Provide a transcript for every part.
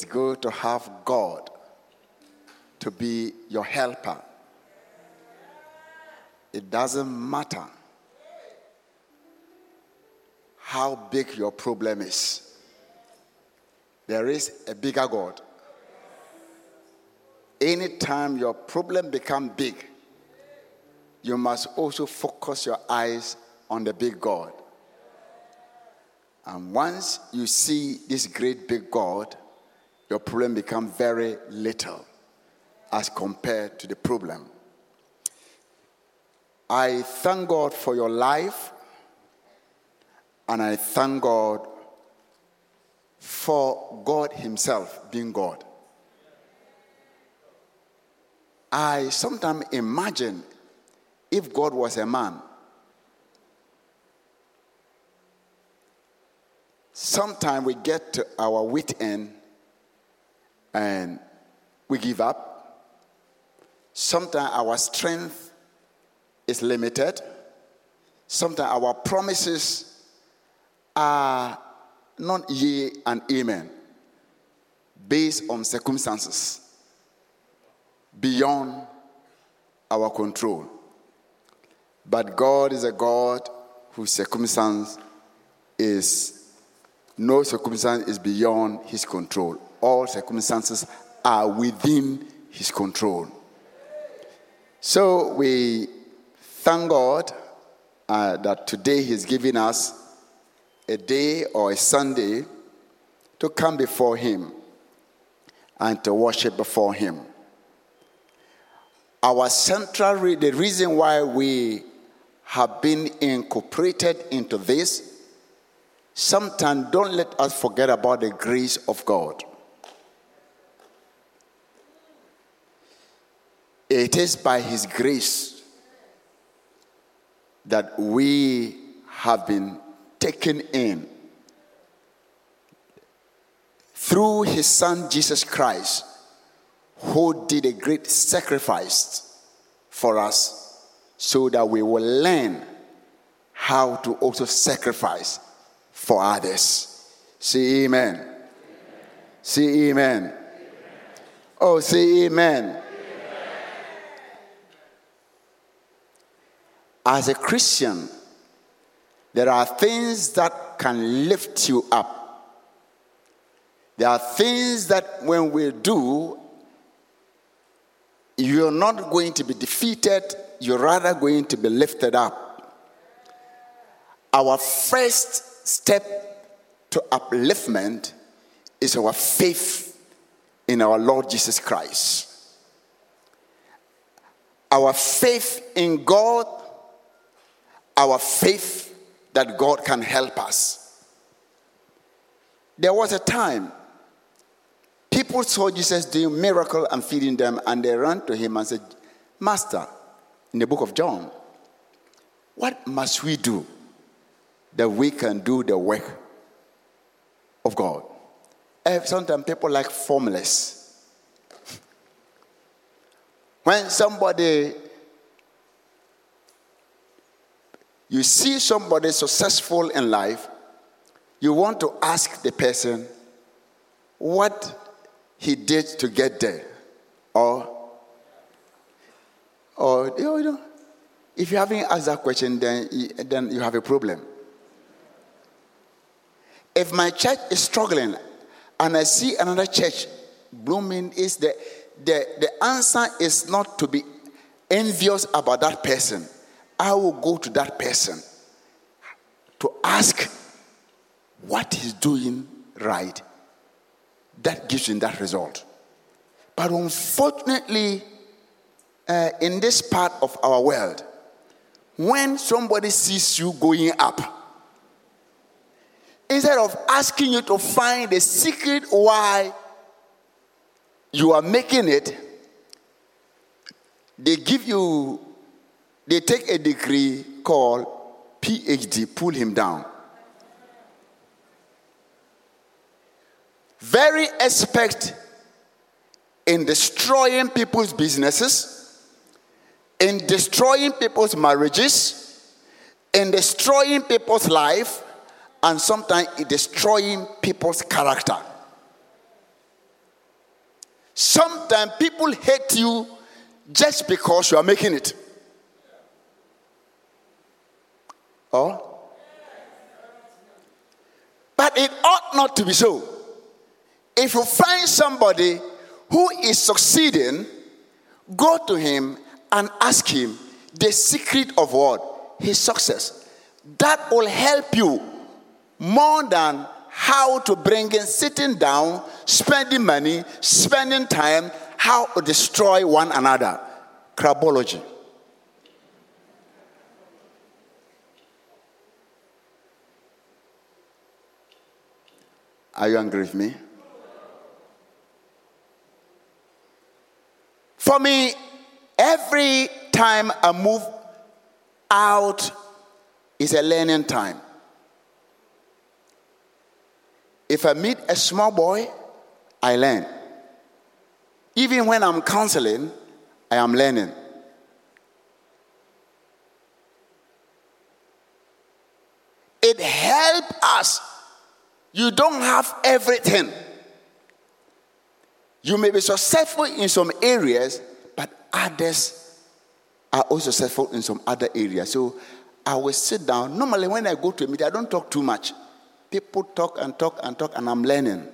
It's good to have God to be your helper. It doesn't matter how big your problem is, there is a bigger God. Anytime your problem become big, you must also focus your eyes on the big God. And once you see this great big God, your problem become very little as compared to the problem. I thank God for your life, and I thank God for God Himself being God. I sometimes imagine if God was a man, sometimes we get to our wit end and we give up. Sometimes our strength is limited. Sometimes our promises are not yea and amen based on circumstances beyond our control. But God is a God whose circumstance is no circumstance is beyond his control. All circumstances are within his control. So we thank God uh, that today he's giving us a day or a Sunday to come before him and to worship before him. Our central, re- the reason why we have been incorporated into this Sometimes don't let us forget about the grace of God. It is by His grace that we have been taken in through His Son Jesus Christ, who did a great sacrifice for us so that we will learn how to also sacrifice for others. Say amen. Say amen. Oh, say amen. As a Christian, there are things that can lift you up. There are things that when we do, you're not going to be defeated, you're rather going to be lifted up. Our first step to upliftment is our faith in our Lord Jesus Christ. Our faith in God, our faith that God can help us. There was a time people saw Jesus doing miracle and feeding them, and they ran to him and said, Master, in the book of John, what must we do that we can do the work of God? Eh, Sometimes people like formulas. When somebody, you see somebody successful in life, you want to ask the person what he did to get there. Or, or you know, if you haven't asked that question, then then you have a problem. If my church is struggling and I see another church blooming, is the, the, the answer is not to be envious about that person. I will go to that person to ask what he's doing right. That gives him that result. But unfortunately, uh, in this part of our world, when somebody sees you going up, instead of asking you to find the secret why you are making it, they give you, they take a degree called PhD, pull him down. Very expert in destroying people's businesses, in destroying people's marriages, in destroying people's life, and sometimes in destroying people's character. Sometimes people hate you just because you are making it. Oh? But it ought not to be so. If you find somebody who is succeeding, go to him and ask him the secret of what? His success. That will help you more than how to bring in sitting down, spending money, spending time, how to destroy one another. Crabology. Are you angry with me? For me, every time I move out is a learning time. If I meet a small boy, I learn. Even when I'm counseling, I am learning. It helps us. You don't have everything. You may be successful in some areas, but others are also successful in some other areas. So I will sit down. Normally, when I go to a meeting, I don't talk too much. People talk and talk and talk, and I'm learning.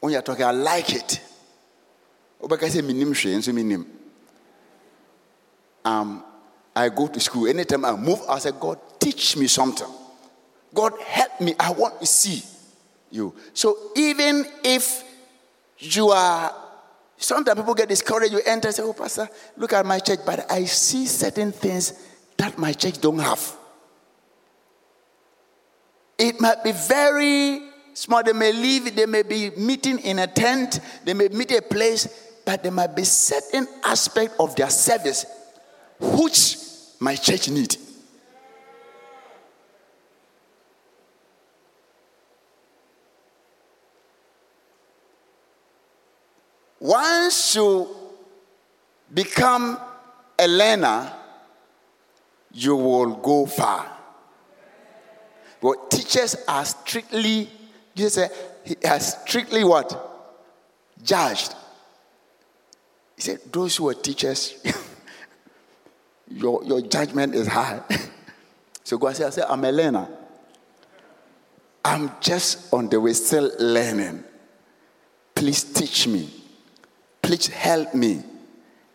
When you're talking, I like it. Um, I go to school. Anytime I move, I say, God, teach me something. God, help me. I want to see you. So even if you are, sometimes people get discouraged, you enter and say, Oh, Pastor, look at my church, but I see certain things that my church don't have. It might be very small. They may live, they may be meeting in a tent, they may meet a place, but there might be certain aspect of their service which my church need. Once you become a learner, you will go far. But teachers are strictly, Jesus said, he has strictly what? Judged. He said, those who are teachers, your, your judgment is high. so God said, I say, I'm a learner. I'm just on the way, still learning. Please teach me. Please help me.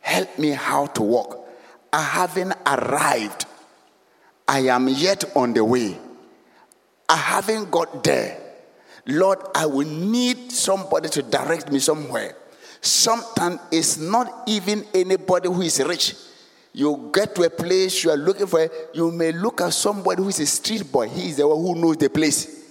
Help me how to walk. I haven't arrived. I am yet on the way. I haven't got there. Lord, I will need somebody to direct me somewhere. Sometimes it's not even anybody who is rich. You get to a place you are looking for, you may look at somebody who is a street boy. He is the one who knows the place.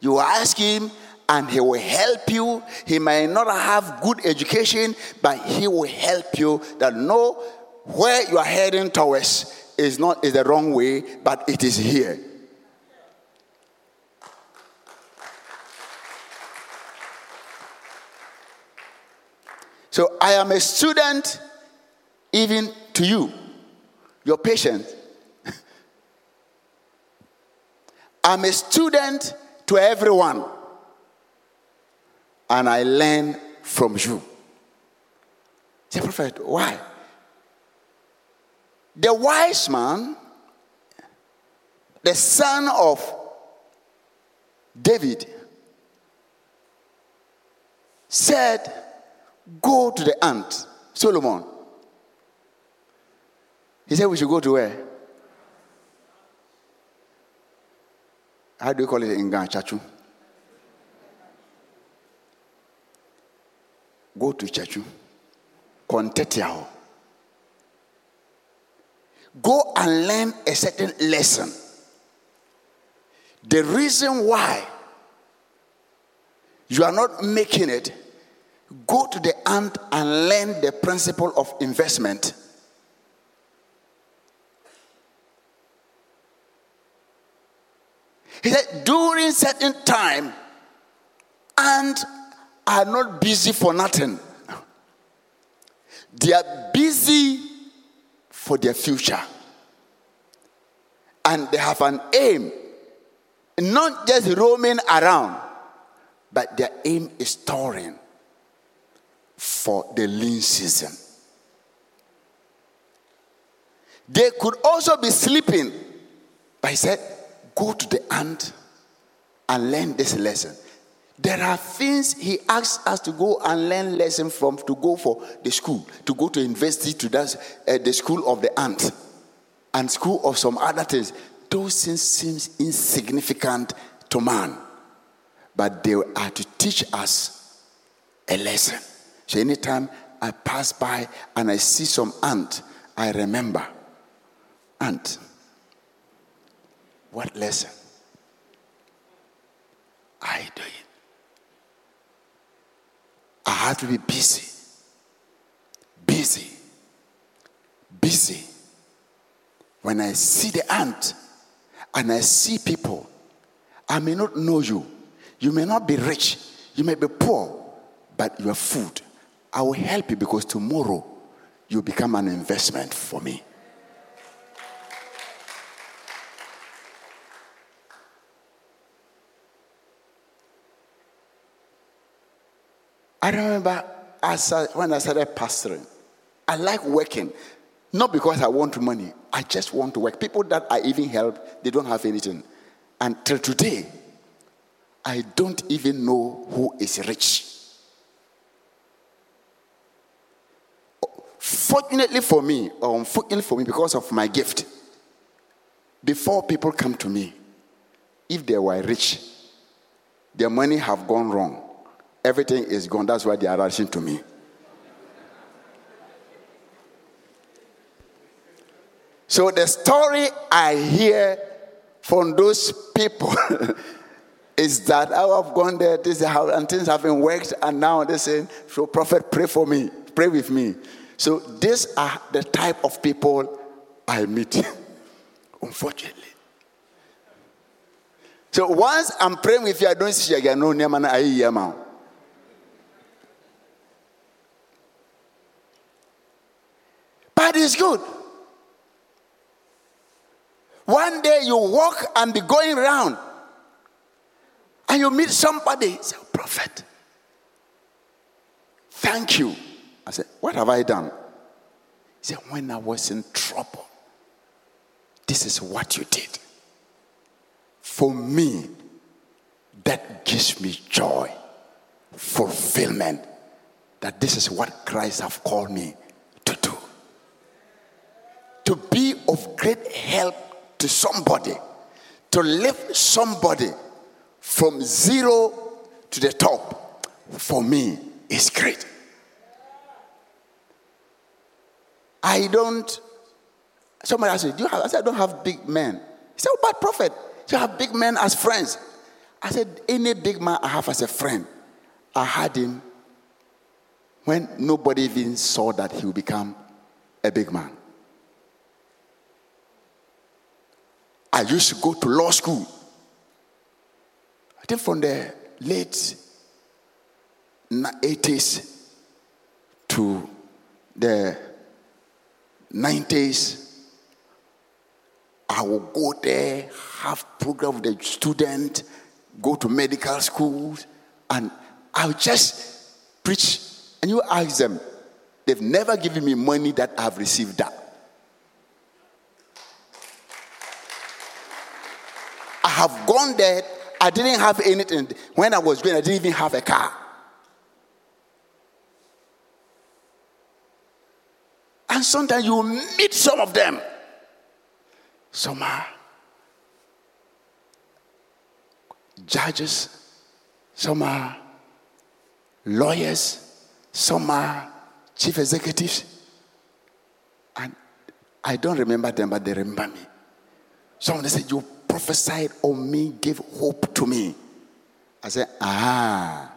You ask him, and he will help you. He may not have good education, but he will help you that know where you are heading towards is not is the wrong way, but it is here. So I am a student even to you, your patient. I'm a student to everyone and I learn from you. Say, Prophet, why? The wise man, the son of David, said, Go to the ant, Solomon. He said, We should go to where? How do you call it in Ghana? Chachu? go to church. Contetiao. Go and learn a certain lesson. The reason why you are not making it, go to the ant and learn the principle of investment. He said, during certain time, and are not busy for nothing. They are busy for their future. And they have an aim, not just roaming around, but their aim is storing for the lean season. They could also be sleeping, but he said, Go to the ant and learn this lesson. There are things he asks us to go and learn lesson from to go for the school, to go to university, to that, uh, the school of the ant, and school of some other things. Those things seem insignificant to man, but they are to teach us a lesson. So anytime I pass by and I see some ant, I remember ant. What lesson? I do it. I have to be busy. Busy. Busy. When I see the ant and I see people, I may not know you. You may not be rich. You may be poor, but you are food. I will help you because tomorrow you become an investment for me. I remember as I, when I started pastoring, I like working. Not because I want money, I just want to work. People that I even help, they don't have anything. Until today, I don't even know who is rich. Fortunately for me, or unfortunately for me, because of my gift, before people come to me, if they were rich, their money have gone wrong Everything is gone. That's why they are rushing to me. So the story I hear from those people is that I have gone there, this is how, and things haven't worked, and now they say, so prophet, pray for me, pray with me. So these are the type of people I meet, unfortunately. So once I'm praying with you, I don't see you, again. no, I hear But it's good. One day you walk and be going around and you meet somebody, say, oh, Prophet, thank you. I said, What have I done? He said, When I was in trouble, this is what you did. For me, that gives me joy, fulfillment, that this is what Christ have called me to be of great help to somebody, to lift somebody from zero to the top, for me is great. I don't. Somebody asked me, Do you have? I said, I don't have big men. He said, Oh, but prophet, you have big men as friends. I said, Any big man I have as a friend, I had him when nobody even saw that he would become a big man. I used to go to law school. I think from the late 80s to the 90s, I will go there, have program with the student, go to medical schools, and I'll just preach. And you ask them, they've never given me money that I've received that. Have gone there. I didn't have anything. When I was going, I didn't even have a car. And sometimes you meet some of them. Some are judges, some are lawyers, some are chief executives. And I don't remember them, but they remember me. Some of them said, You prophesied on me, gave hope to me. I said, Ah,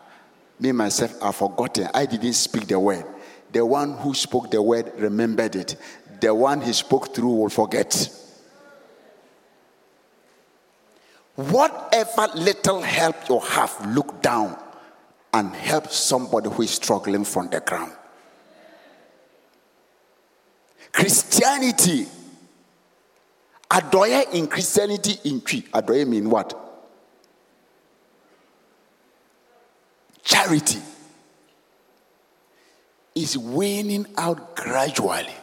me myself, I've forgotten. I didn't speak the word. The one who spoke the word remembered it. The one he spoke through will forget. Whatever little help you have, look down and help somebody who is struggling from the ground. Christianity, adoye in Christianity in tree. Adoye mean what? Charity is waning out gradually.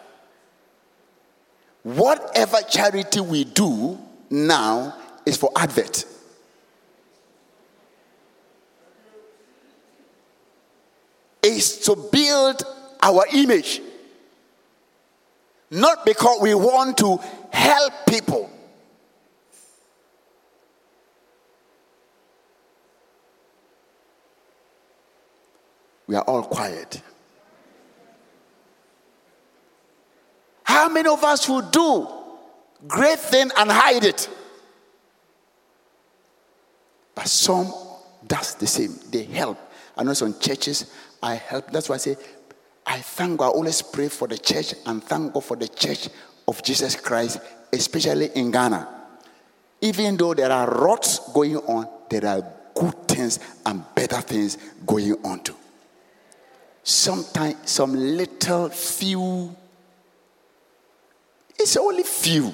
Whatever charity we do now is for advert. Is to build our image. Not because we want to help people. We are all quiet. How many of us will do great thing and hide it? But some does the same. They help. I know some churches I help. That's why I say I thank God. I always pray for the church and thank God for the church of Jesus Christ, especially in Ghana. Even though there are rots going on, there are good things and better things going on too. Sometimes some little few, it's only few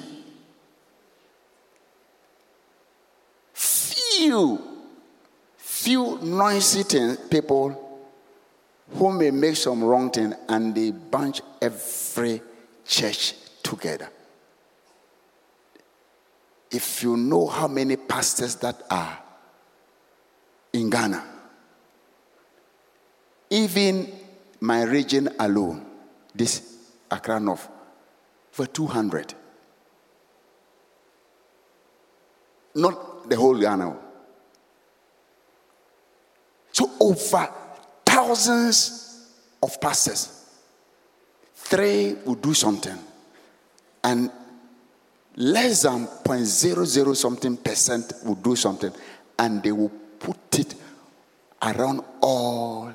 few, few noisy thing, people who may make some wrong thing and they bunch every church together. If you know how many pastors that are in Ghana, even my region alone, this Accra North, for 200. Not the whole Ghana. So over thousands of pastors, three will do something, and less than 0.00 something percent will do something, and they will put it around all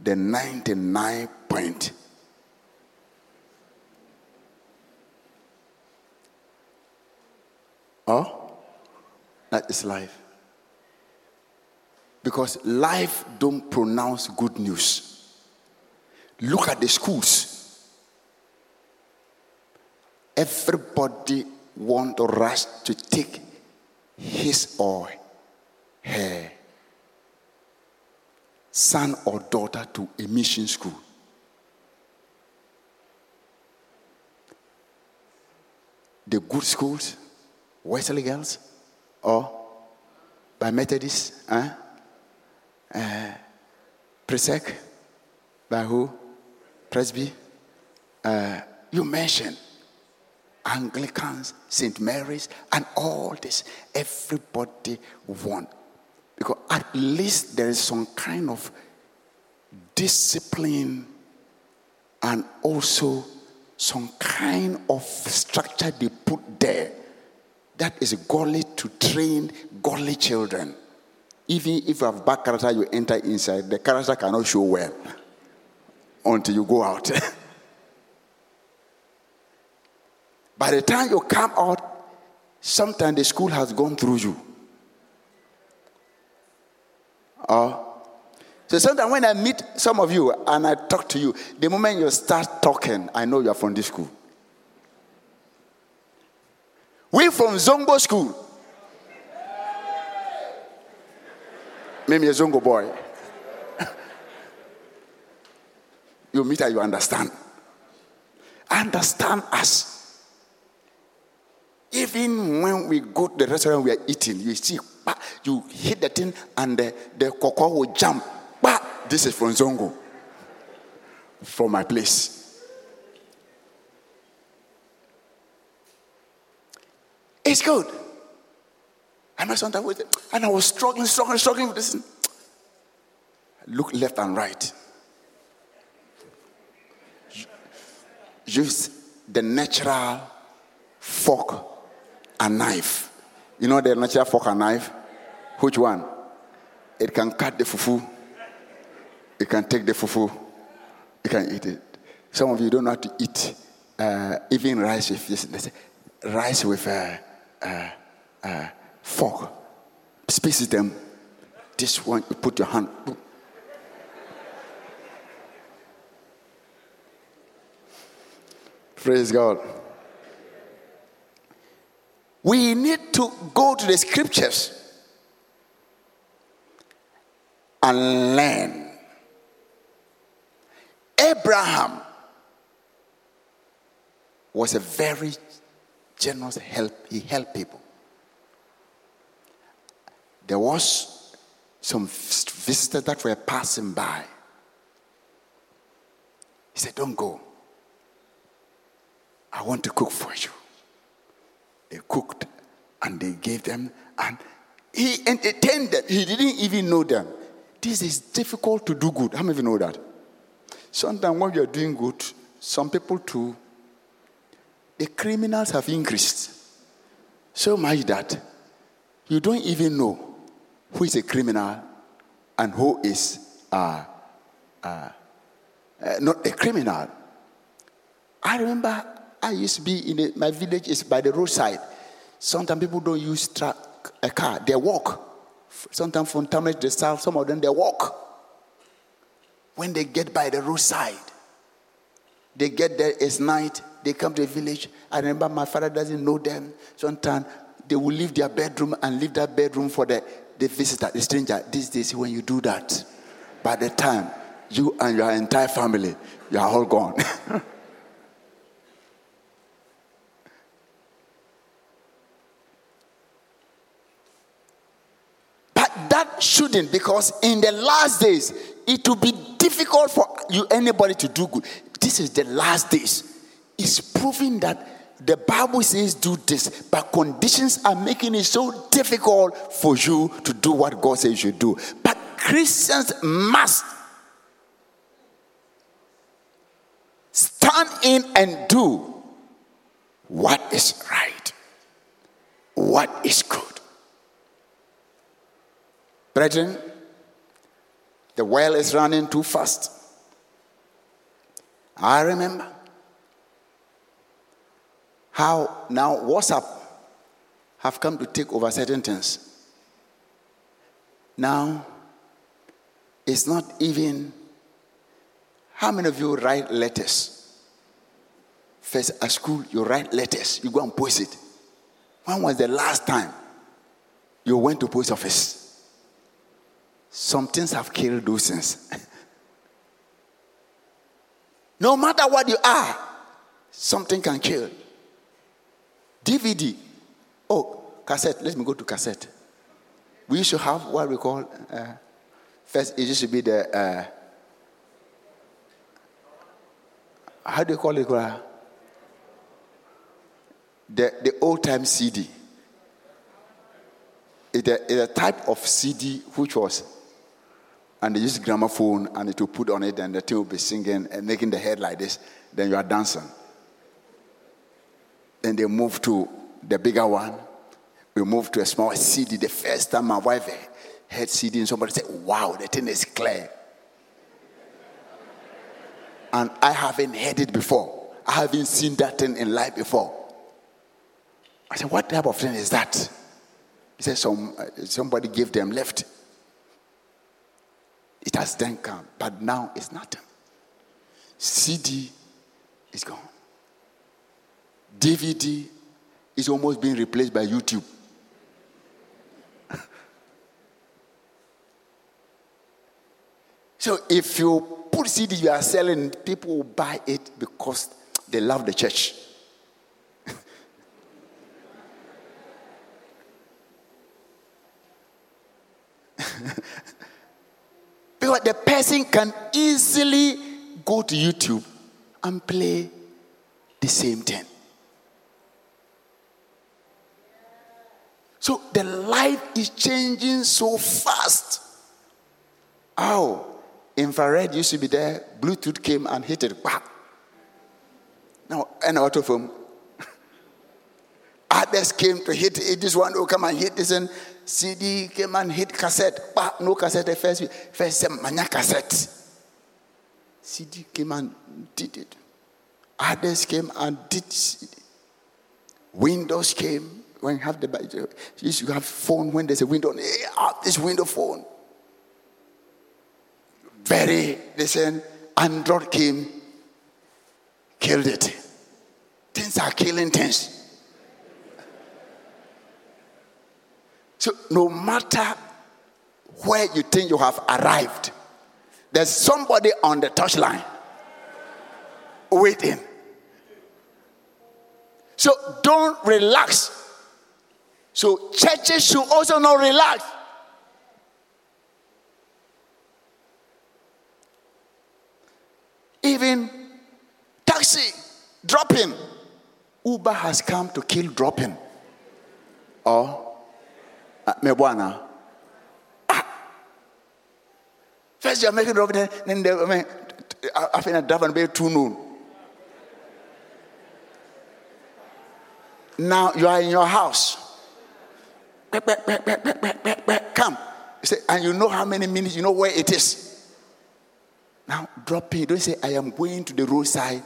the 99 point. Oh, that is life because life don't pronounce good news. Look at the schools. Everybody want rush to take his or her son or daughter to a mission school. The good schools wesley girls or by methodists huh? Uh, Presec, by who? Presby. Uh, you mentioned Anglicans, St. Mary's, and all this. Everybody want. Because at least there is some kind of discipline and also some kind of structure they put there that is godly to train godly children. Even if you have bad character, you enter inside, the character cannot show well until you go out. By the time you come out, sometimes the school has gone through you. Uh, so sometimes when I meet some of you and I talk to you, the moment you start talking, I know you are from this school. We from Zongo School. Maybe a Zongo boy. you meet her, you understand. Understand us. Even when we go to the restaurant we are eating, you see, you hit the thing and the, the cocoa will jump. This is from Zongo, from my place. It's good. I met with it, and I was struggling, struggling, struggling with this. Look left and right. use the natural fork and knife. You know the natural fork and knife? Which one? It can cut the fufu. It can take the fufu. You can eat it. Some of you don't know how to eat uh, even rice with this. rice with a, a, a fork. Species them. This one, you put your hand. Praise God. We need to go to the scriptures and learn. Abraham was a very generous help. He helped people. There was some visitors that were passing by. He said, Don't go. I want to cook for you. They cooked and they gave them, and he entertained them. He didn't even know them. This is difficult to do good. How many of you know that? Sometimes when you're doing good, some people too, the criminals have increased so much that you don't even know who is a criminal and who is uh, uh, uh, not a criminal. I remember I used to be in a, my village is by the roadside. Sometimes people don't use truck, a car; they walk. Sometimes from Tamale to south, some of them they walk. When they get by the roadside, they get there. It's night. They come to the village. I remember my father doesn't know them. Sometimes they will leave their bedroom and leave that bedroom for the, the visitor, the stranger. These days, when you do that, by the time you and your entire family, you are all gone. but that shouldn't, because in the last days, it will be difficult for you anybody to do good. This is the last days. It's proving that the Bible says do this, but conditions are making it so difficult for you to do what God says you do. But Christians must stand in and do what is right, what is good. Brethren, the well is running too fast. I remember how now WhatsApp have come to take over certain things. Now, it's not even. How many of you write letters? First, at school, you write letters, you go and post it. When was the last time you went to post office? Some things have killed those things. no matter what you are, something can kill. DVD. Oh, cassette. Let me go to cassette. We used to have what we call, uh, first, it used to be the, uh, how do you call it? Uh, the, the old time CD. It's a, it's a type of CD which was, and they used gramophone and it will put on it and the thing be singing and making the head like this. Then you are dancing. Then they moved to the bigger one. We moved to a small CD. The first time my wife heard CD, and somebody said, Wow, the thing is clear. And I haven't heard it before. I haven't seen that thing in life before. I said, What type of thing is that? He said, Some, uh, Somebody gave them left. It has then come, but now it's nothing. CD is gone. DVD is almost being replaced by YouTube. so if you put CD you are selling, people will buy it because they love the church. because the person can easily go to YouTube and play the same thing. So the life is changing so fast. Oh, infrared used to be there, Bluetooth came and hit it back. Now, of him. Others came to hit it. This one will come and hit this and CD came and hit cassette. But no cassette at first. First, mania cassette. CD came and did it. Others came and did CD. Windows came when you have the you have phone when there's a window. Hey, this window phone. Very listen. Android came, killed it. Things are killing things. So no matter where you think you have arrived, there's somebody on the touchline waiting. So don't relax. So churches should also not relax. Even taxi, dropping. Uber has come to kill dropping. Or Ah, me. Ah. First you're making drop, then, then the, I mean, after a drop and be too noon. Now you are in your house. Come. Say, and you know how many minutes, you know where it is. Now drop it. Don't say, I am going to the roadside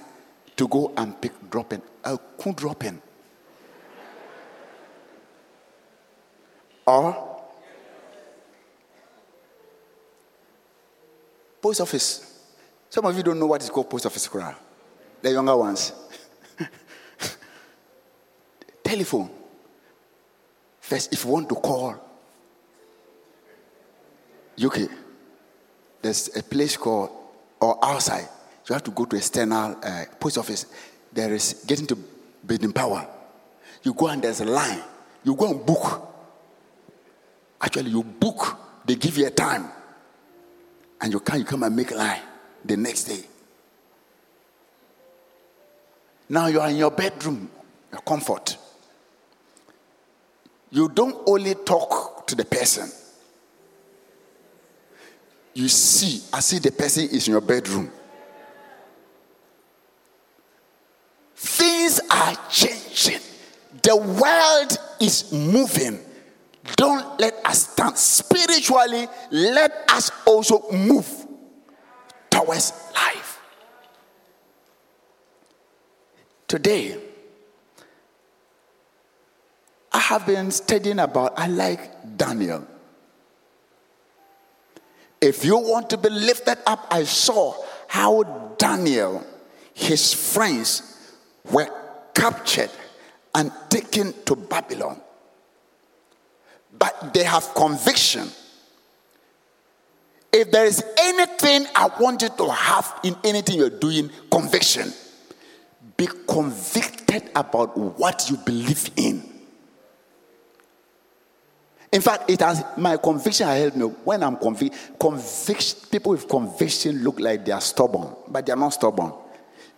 to go and pick dropping. I could drop in. Or post office. Some of you don't know what is called post office crowd. The younger ones. Telephone. First, if you want to call UK, there's a place called, or outside, you have to go to external uh, post office. There is getting to building power. You go and there's a line. You go and book. Actually, you book, they give you a time, and you can you come and make line the next day. Now you are in your bedroom, your comfort. You don't only talk to the person. You see, I see the person is in your bedroom. Things are changing. The world is moving. Don't let us stand. Spiritually, let us also move towards life. Today, I have been studying about, I like Daniel. If you want to be lifted up, I saw how Daniel, his friends were captured and taken to Babylon but they have conviction. If there is anything I want you to have in anything you're doing, conviction. Be convicted about what you believe in. In fact, it has my conviction has helped me. When I'm convinced, conviction people with conviction look like they are stubborn, but they are not stubborn.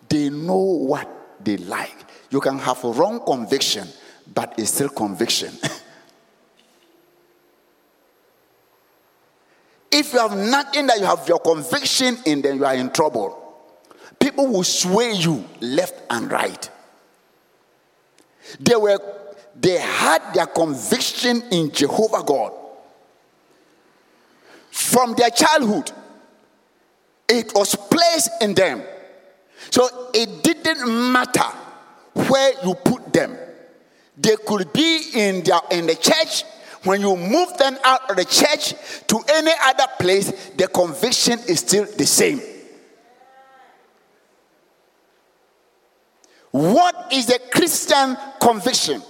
They know what they like. You can have a wrong conviction, but it's still conviction. If you have nothing that you have your conviction in, then you are in trouble. People will sway you left and right. They were they had their conviction in Jehovah God from their childhood. It was placed in them. So it didn't matter where you put them. They could be in their in the church when you move them out of the church to any other place, the conviction is still the same. What is the Christian conviction?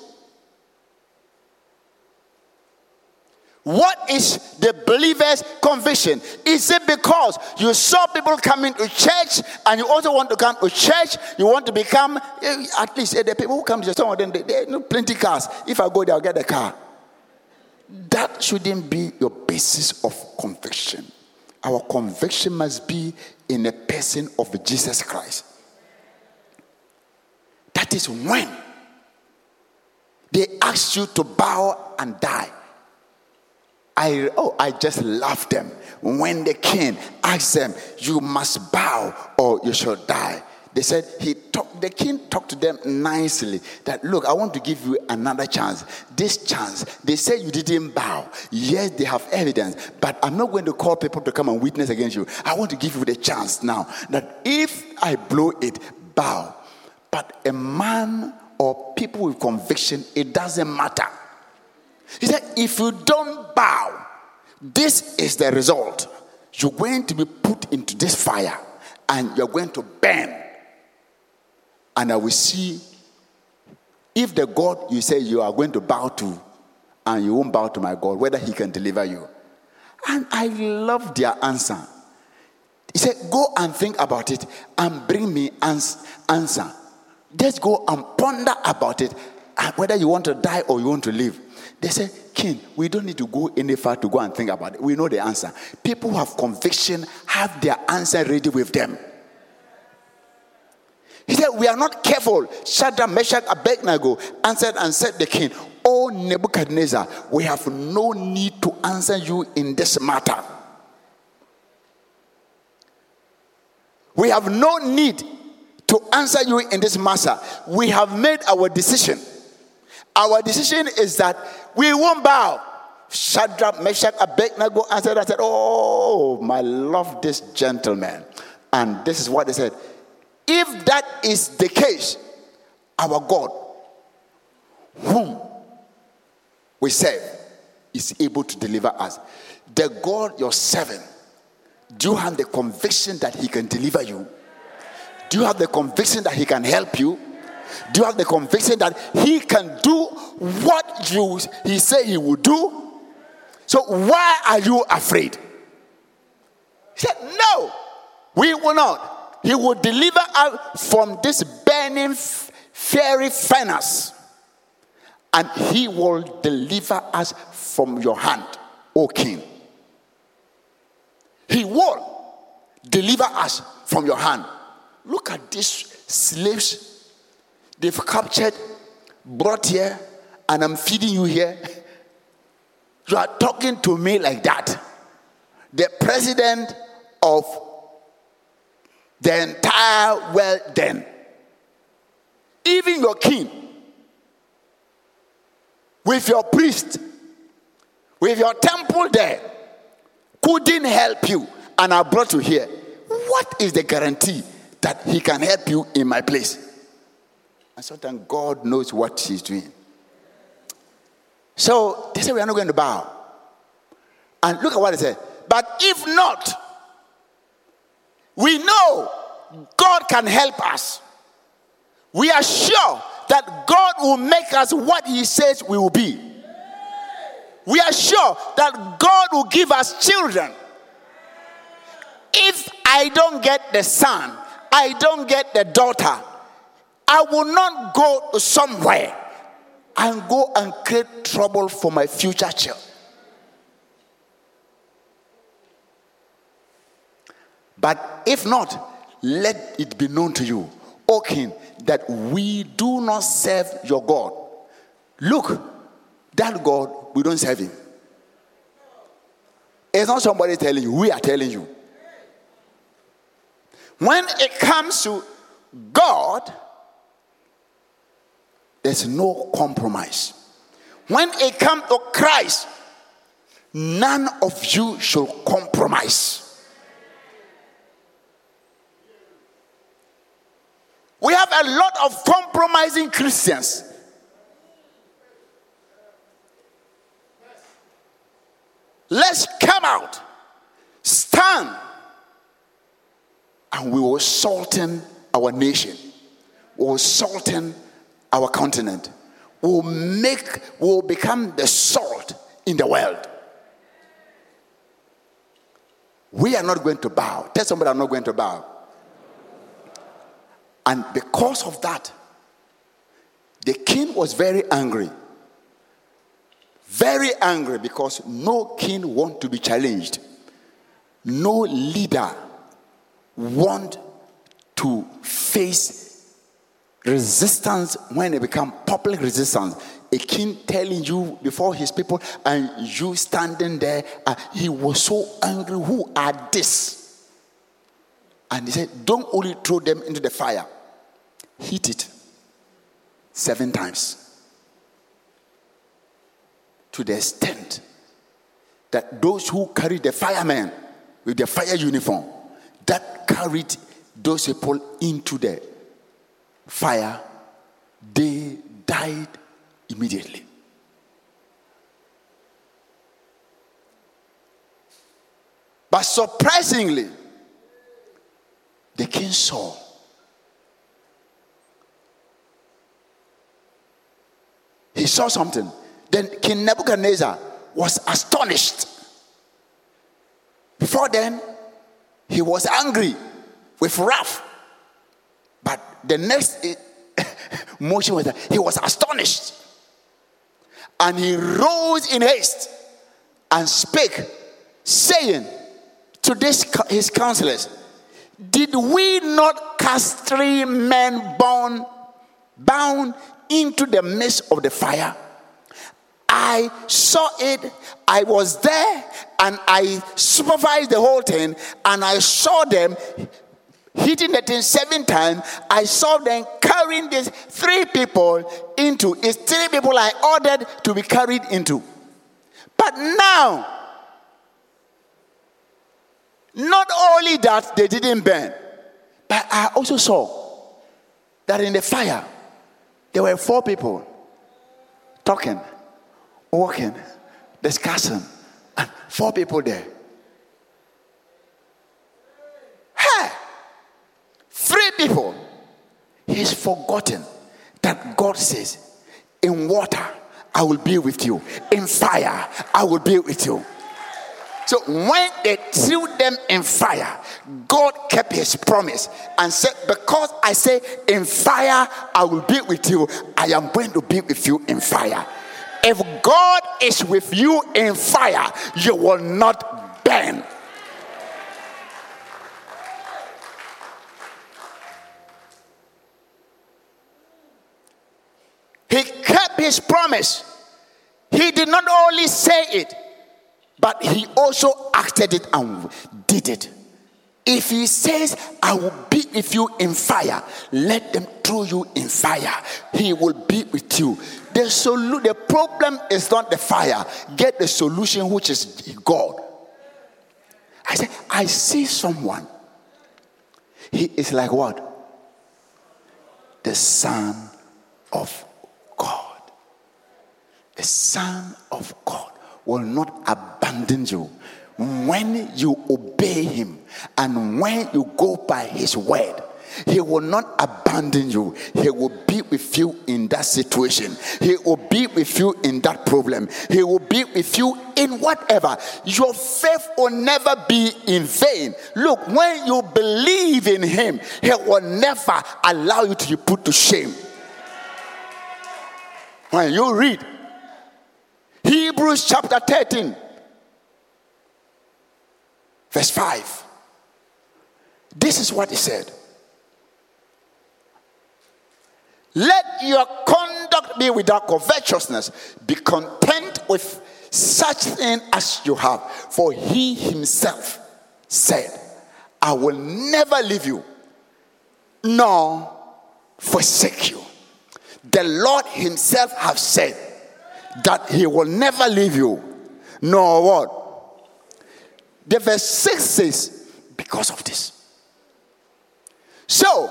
What is the believer's conviction? Is it because you saw people coming to church and you also want to come to church? You want to become, eh, at least eh, the people who come to church, some of them, they, they know plenty cars. If I go there, I'll get a car. That shouldn't be your basis of conviction. Our conviction must be in the person of Jesus Christ. That is when they ask you to bow and die. I oh I just love them. When the king asked them, you must bow or you shall die. They said he talked, the king talked to them nicely that look, I want to give you another chance. This chance, they say you didn't bow. Yes, they have evidence, but I'm not going to call people to come and witness against you. I want to give you the chance now that if I blow it, bow. But a man or people with conviction, it doesn't matter. He said, if you don't bow, this is the result. You're going to be put into this fire and you're going to burn. And I will see if the God you say you are going to bow to and you won't bow to my God, whether he can deliver you. And I love their answer. He said, Go and think about it and bring me an answer. Just go and ponder about it, uh, whether you want to die or you want to live. They said, King, we don't need to go any far to go and think about it. We know the answer. People who have conviction have their answer ready with them. He said, We are not careful. Shadrach, Meshach, Abednego answered and said the king, O Nebuchadnezzar, we have no need to answer you in this matter. We have no need to answer you in this matter. We have made our decision. Our decision is that we won't bow. Shadrach, Meshach, Abednego answered and said, Oh, my love this gentleman. And this is what they said. If that is the case, our God, whom we serve, is able to deliver us. The God you're serving, do you have the conviction that He can deliver you? Do you have the conviction that He can help you? Do you have the conviction that He can do what you He said He will do? So why are you afraid? He said, No, we will not. He will deliver us from this burning fiery furnace, and He will deliver us from your hand, O King. He will deliver us from your hand. Look at these slaves. They've captured, brought here, and I'm feeding you here. You are talking to me like that. The president of the entire world, then, even your king, with your priest, with your temple there, couldn't help you, and I brought you here. What is the guarantee that he can help you in my place. And sometimes God knows what he's doing. So they say we are not going to bow. And look at what they said. But if not, we know God can help us. We are sure that God will make us what He says we will be. We are sure that God will give us children. If I don't get the son, I don't get the daughter, I will not go somewhere and go and create trouble for my future child. But if not, let it be known to you, O king, that we do not serve your God. Look, that God, we don't serve him. It's not somebody telling you, we are telling you. When it comes to God, there's no compromise. When it comes to Christ, none of you should compromise. We have a lot of compromising Christians. Let's come out, stand and we will salten our nation. We will salten our continent. Will make, will become the salt in the world. We are not going to bow. Tell somebody I'm not going to bow. And because of that, the king was very angry. Very angry because no king want to be challenged. No leader want to face resistance when it become public resistance a king telling you before his people and you standing there uh, he was so angry who are this And he said, Don't only throw them into the fire, heat it seven times. To the extent that those who carried the firemen with the fire uniform, that carried those people into the fire, they died immediately. But surprisingly, the king saw he saw something. Then King Nebuchadnezzar was astonished. Before then, he was angry with wrath. The next motion was that he was astonished. And he rose in haste and spake, saying to this, his counselors, Did we not cast three men bound, bound into the midst of the fire? I saw it, I was there, and I supervised the whole thing, and I saw them hitting the thing seven times. I saw them carrying these three people into it's three people I ordered to be carried into. But now, not only that they didn't burn, but I also saw that in the fire there were four people talking walking, discussing, and four people there. Hey, three people. He's forgotten that God says, in water, I will be with you. In fire, I will be with you. So when they threw them in fire, God kept his promise and said, Because I say, in fire, I will be with you, I am going to be with you in fire. If God is with you in fire, you will not burn. He kept his promise. He did not only say it, but he also acted it and did it. If he says, I will be with you in fire, let them throw you in fire. He will be with you. The, solu- the problem is not the fire. Get the solution, which is God. I said, I see someone. He is like what? The Son of. The Son of God will not abandon you when you obey him and when you go by his word he will not abandon you. He will be with you in that situation. He will be with you in that problem. He will be with you in whatever. Your faith will never be in vain. Look, when you believe in Him, He will never allow you to be put to shame. When you read Hebrews chapter 13, verse 5. This is what he said. Let your conduct be without covetousness. Be content with such thing as you have. For he himself said, I will never leave you, nor forsake you. The Lord himself have said that he will never leave you, nor what? The verse 6 says, because of this. So,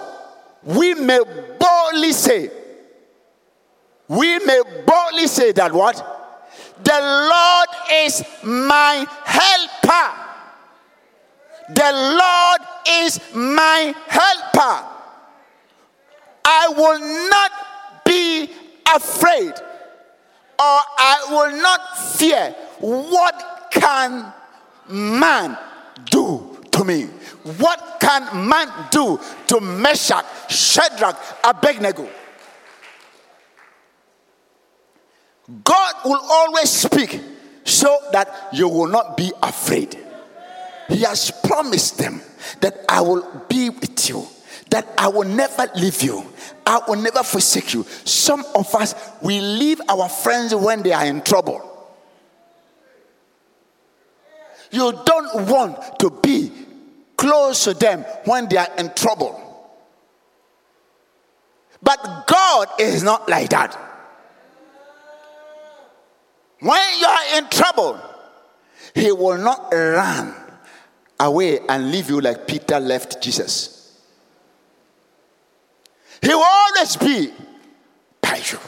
we may boldly say, we may boldly say that what? The Lord is my helper. The Lord is my helper. I will not be afraid I will not fear. What can man do to me? What can man do to Meshach, Shadrach, Abednego? God will always speak so that you will not be afraid. He has promised them that I will be with you, that I will never leave you, I will never forsake you. Some of us, we leave our friends when they are in trouble. You don't want to be close to them when they are in trouble. But God is not like that. When you are in trouble, He will not run away and leave you like Peter left Jesus. He will always be by you.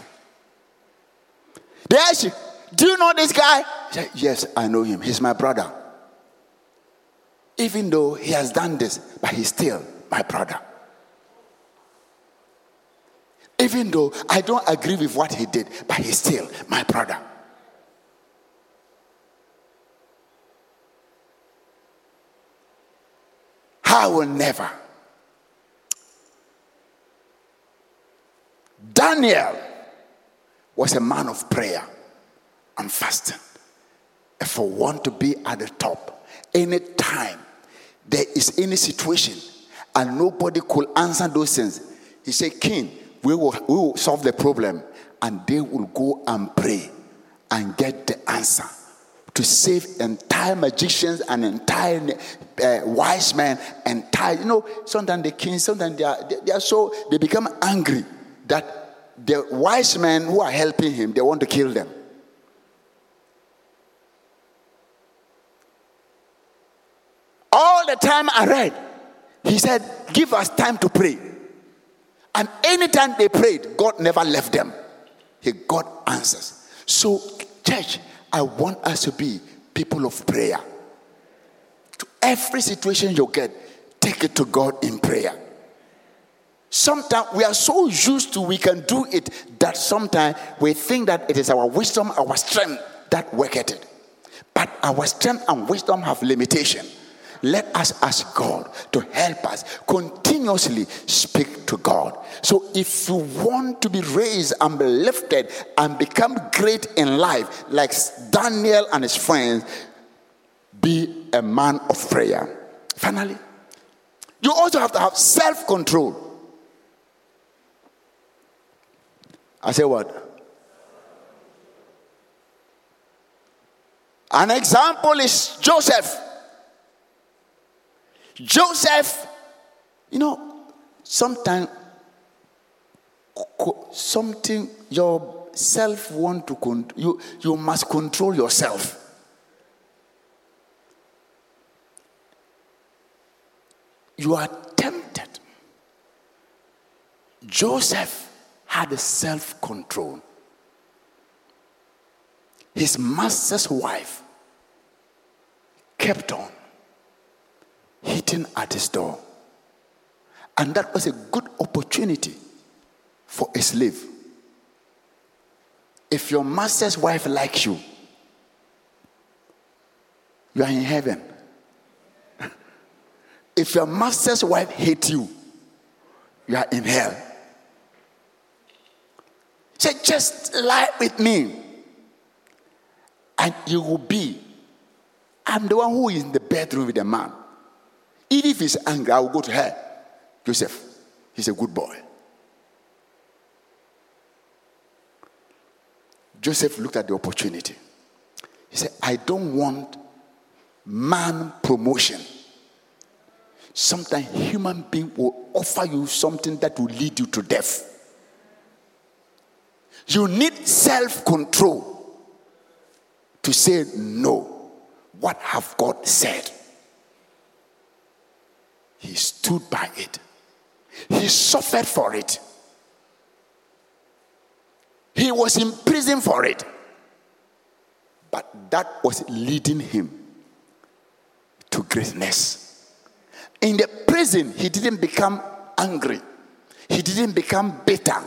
They ask you, Do you know this guy? Say, yes, I know him. He's my brother. Even though he has done this, but he's still my brother. Even though I don't agree with what he did, but he's still my brother. I will never. Daniel was a man of prayer and fasting. If I want to be at the top, anytime there is any situation and nobody could answer those things, he said, King, we will, we will solve the problem. And they will go and pray and get the answer to save entire magicians and entire uh, wise men, entire, you know, sometimes the kings, sometimes they are, they, they are so, they become angry that the wise men who are helping him, they want to kill them. All the time I read, he said, Give us time to pray. And anytime they prayed, God never left them. He got answers. So, church, I want us to be people of prayer. To every situation you get, take it to God in prayer. Sometimes we are so used to we can do it that sometimes we think that it is our wisdom, our strength that worketh it. But our strength and wisdom have limitation let us ask God to help us continuously speak to God. So, if you want to be raised and be lifted and become great in life, like Daniel and his friends, be a man of prayer. Finally, you also have to have self control. I say what? An example is Joseph. Joseph, you know, sometimes something your self want to you you must control yourself. You are tempted. Joseph had self control. His master's wife kept on hitting at his door. And that was a good opportunity for a slave. If your master's wife likes you, you are in heaven. if your master's wife hates you, you are in hell. Say, just lie with me, and you will be. I'm the one who is in the bedroom with the man. Even if he's angry, I will go to her. Joseph, he's a good boy. Joseph looked at the opportunity. He said, I don't want man promotion. Sometimes human being will offer you something that will lead you to death. You need self-control to say no. What have God said? He stood by it. He suffered for it. He was in prison for it. But that was leading him to greatness. In the prison, he didn't become angry, he didn't become bitter.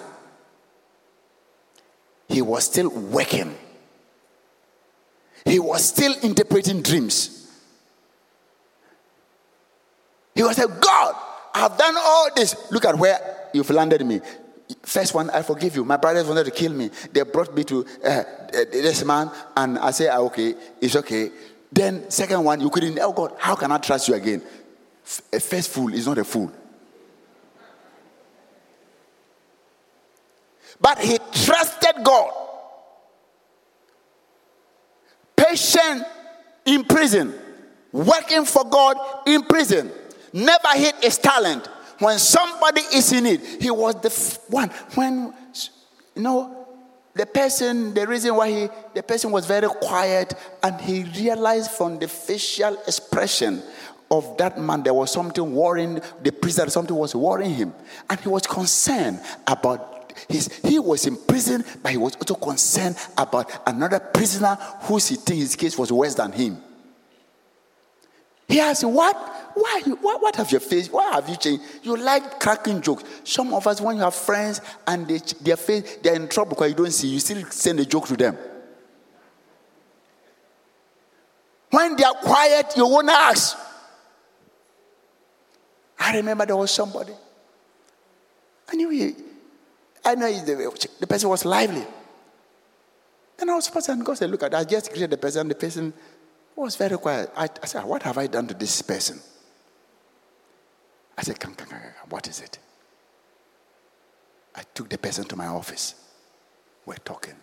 He was still working, he was still interpreting dreams. He was like, God, I've done all this. Look at where you've landed me. First one, I forgive you. My brothers wanted to kill me. They brought me to uh, uh this man, and I say, ah, okay, it's okay. Then, second one, you couldn't, oh God, how can I trust you again? A first fool is not a fool. But he trusted God. Patient in prison, working for God in prison never hid his talent. When somebody is in it, he was the f- one. When, you know, the person, the reason why he, the person was very quiet, and he realized from the facial expression of that man, there was something worrying the that something was worrying him. And he was concerned about his, he was in prison, but he was also concerned about another prisoner whose he thinks his case was worse than him. He asked, What? Why? What, what have you faced? Why have you changed? You like cracking jokes. Some of us, when you have friends and they, their face, they're in trouble because you don't see, you still send a joke to them. When they are quiet, you won't ask. I remember there was somebody. He, I know the, the person was lively. And I was supposed and look at it. I just greeted the person, the person was very quiet. I, I said, What have I done to this person? I said, come, come, come, come, What is it? I took the person to my office. We're talking.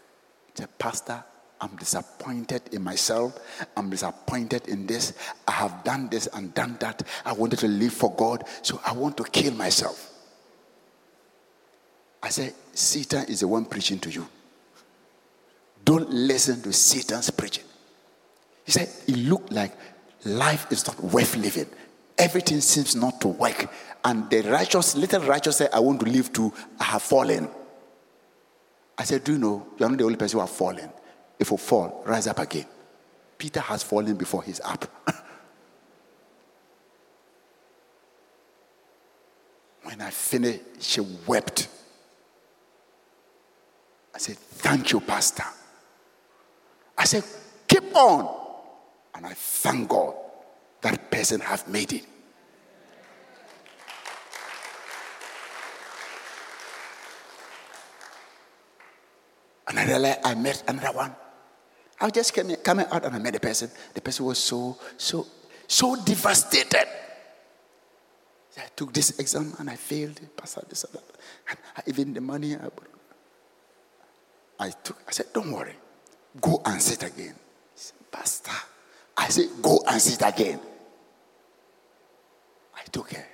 Said, Pastor, I'm disappointed in myself. I'm disappointed in this. I have done this and done that. I wanted to live for God, so I want to kill myself. I said, Satan is the one preaching to you. Don't listen to Satan's preaching. He said, It looked like life is not worth living. Everything seems not to work. And the righteous, little righteous said, I want to live too. I have fallen. I said, Do you know, you're not the only person who have fallen. If you fall, rise up again. Peter has fallen before he's up. when I finished, she wept. I said, Thank you, Pastor. I said, Keep on. And I thank God that person have made it. And I another, I met another one. I just came coming out and I met the person. The person was so, so, so devastated. I took this exam and I failed. Pastor, this and. And even the money I, I took, I said, don't worry. Go and sit again. He Said, Pastor, I said, go and sit again. I took her.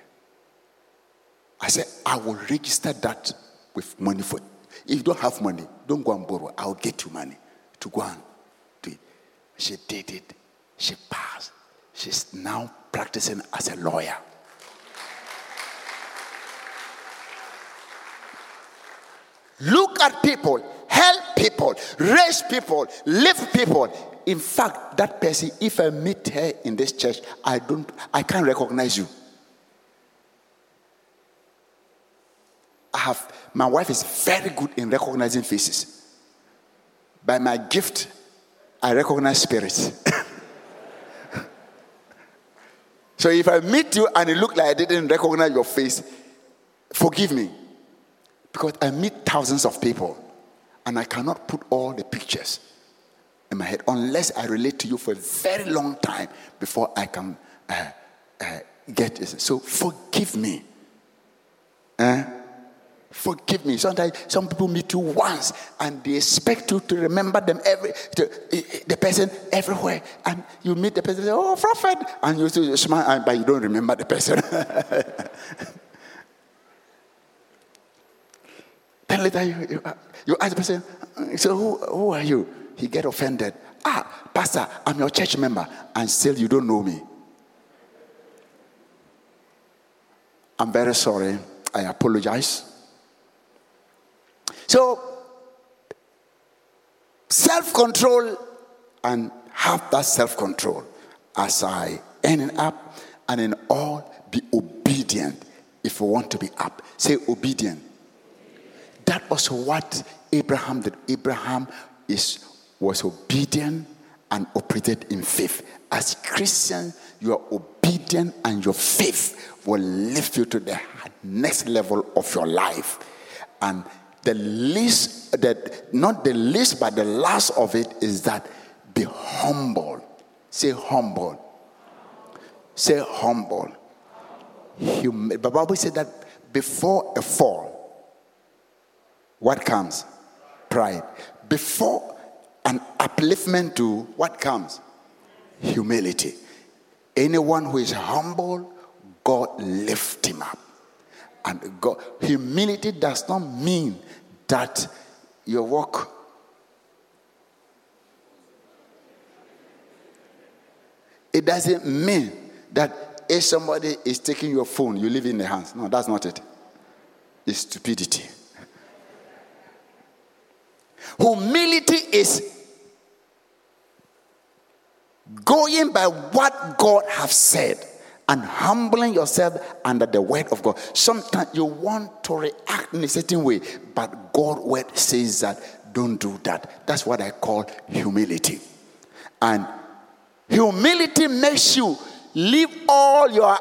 I said, I will register that with money for if you don't have money, don't go and borrow. I'll get you money to go and do it. She did it. She passed. She's now practicing as a lawyer. Look at people, help people, raise people, lift people. In fact, that person, if I meet her in this church, I don't I can't recognize you. I have my wife is very good in recognizing faces. By my gift, I recognize spirits. so if I meet you and it look like I didn't recognize your face, forgive me. Because I meet thousands of people and I cannot put all the pictures in my head unless I relate to you for a very long time before I can uh, uh, get it. So forgive me. Uh, Forgive me. Sometimes some people meet you once and they expect you to remember them every to, the person everywhere. And you meet the person, say, oh prophet, and you smile, but you don't remember the person. then later you, you, you ask the person, so who, who are you? He get offended. Ah, pastor, I'm your church member, and still you don't know me. I'm very sorry. I apologize. So, self control and have that self control as I end up and in all be obedient if we want to be up. Say obedient. That was what Abraham did. Abraham is, was obedient and operated in faith. As Christians, your obedience and your faith will lift you to the next level of your life. And the least that not the least but the last of it is that be humble say humble say humble Hum- the bible said that before a fall what comes pride before an upliftment to what comes humility anyone who is humble God lift him up. And God, humility does not mean that your walk. It doesn't mean that if somebody is taking your phone, you leave in the hands. No, that's not it. It's stupidity. Humility is going by what God has said and humbling yourself under the word of God. Sometimes you want to react in a certain way, but God's word says that don't do that. That's what I call humility. And humility makes you leave all your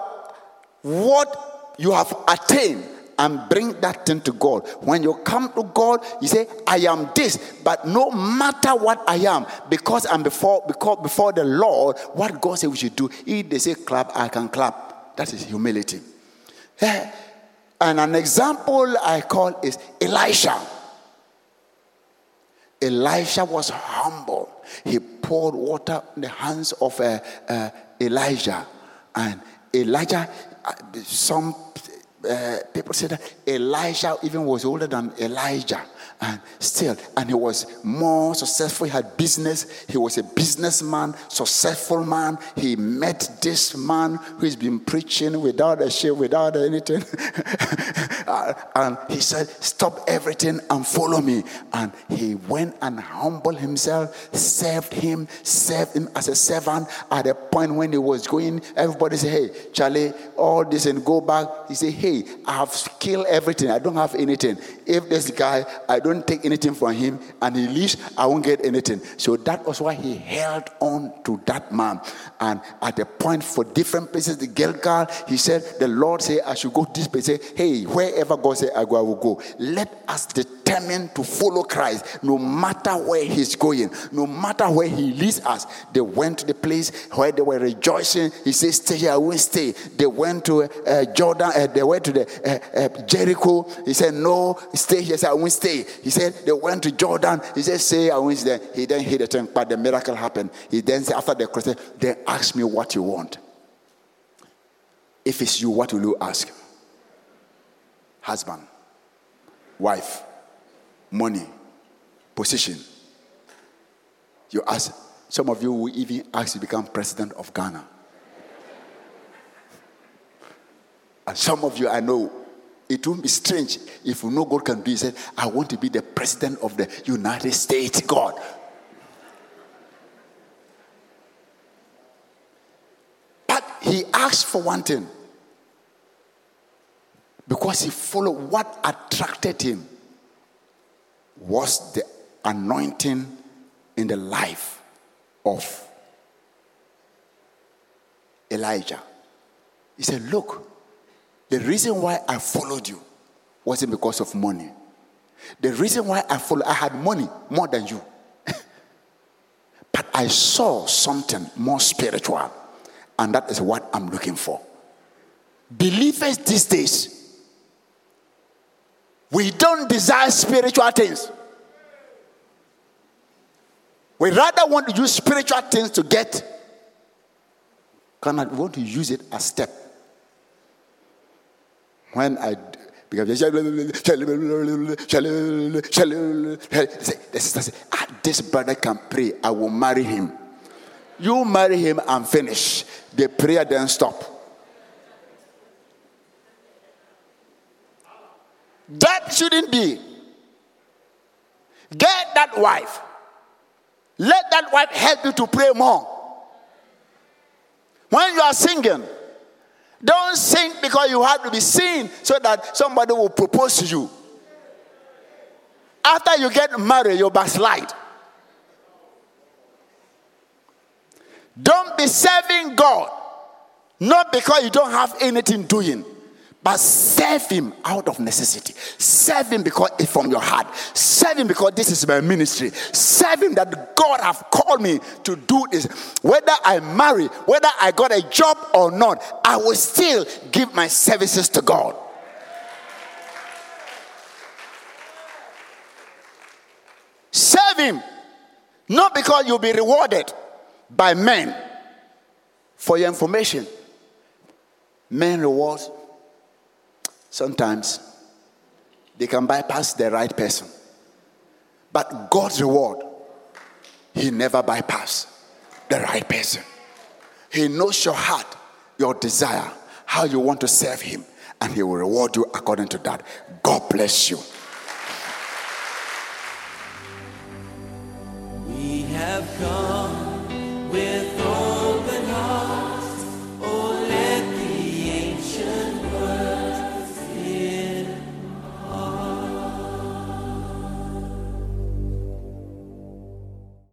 what you have attained and bring that thing to God. When you come to God, you say, I am this, but no matter what I am, because I'm before because before the Lord, what God said we should do. If they say clap, I can clap. That is humility. Eh, and an example I call is Elisha. Elisha was humble. He poured water in the hands of uh, uh, Elijah. And Elijah, uh, some uh, people said that Elisha even was older than Elijah and still and he was more successful. He had business. He was a businessman successful man. He met this man who's been preaching without a shame without anything. Uh, and he said stop everything and follow me. And he went and humbled himself served him served him as a servant. At a point when he was going everybody said hey charlie all this and go back. He said hey i have killed everything. I don't have anything. If this guy i don't take anything from him and he leaves, I won't get anything. So that was why he held on to that man. And at the point for different places, the girl, Gilgal, he said, The Lord said, I should go this place. Say, hey, wherever God said I go, I will go. Let us determine to follow Christ no matter where he's going, no matter where he leads us. They went to the place where they were rejoicing. He said, Stay here, I will stay. They went to uh, Jordan, uh, they went to the uh, uh Jericho. He said, No, stay here, I won't stay. He said they went to Jordan. He said, Stay, I went stay. He then hit the tongue, but the miracle happened. He then said, After the cross, then ask me what you want. If it's you, what will you ask? Husband, wife, money, position. You ask, some of you will even ask to become president of Ghana. And some of you I know it won't be strange if you know God can do. it. said, I want to be the president of the United States, God. But he asked for one thing because he followed what attracted him was the anointing in the life of Elijah. He said, Look, the reason why I followed you wasn't because of money. The reason why I followed, I had money more than you. but I saw something more spiritual, and that is what I'm looking for. Believers these days, we don't desire spiritual things. We rather want to use spiritual things to get, cannot want to use it as step when I because ah, this brother can pray, I will marry him. You marry him and finish. The prayer then stop. That shouldn't be. Get that wife. Let that wife help you to pray more. When you are singing, don't sing because you have to be seen so that somebody will propose to you. After you get married, you backslide. Don't be serving God, not because you don't have anything doing but serve him out of necessity. Serve him because it's from your heart. Serve him because this is my ministry. Serve him that God have called me to do this. Whether I marry, whether I got a job or not, I will still give my services to God. Serve him, not because you'll be rewarded by men. For your information, Men rewards, sometimes they can bypass the right person. But God's reward, He never bypass the right person. He knows your heart, your desire, how you want to serve Him, and He will reward you according to that. God bless you. We have come with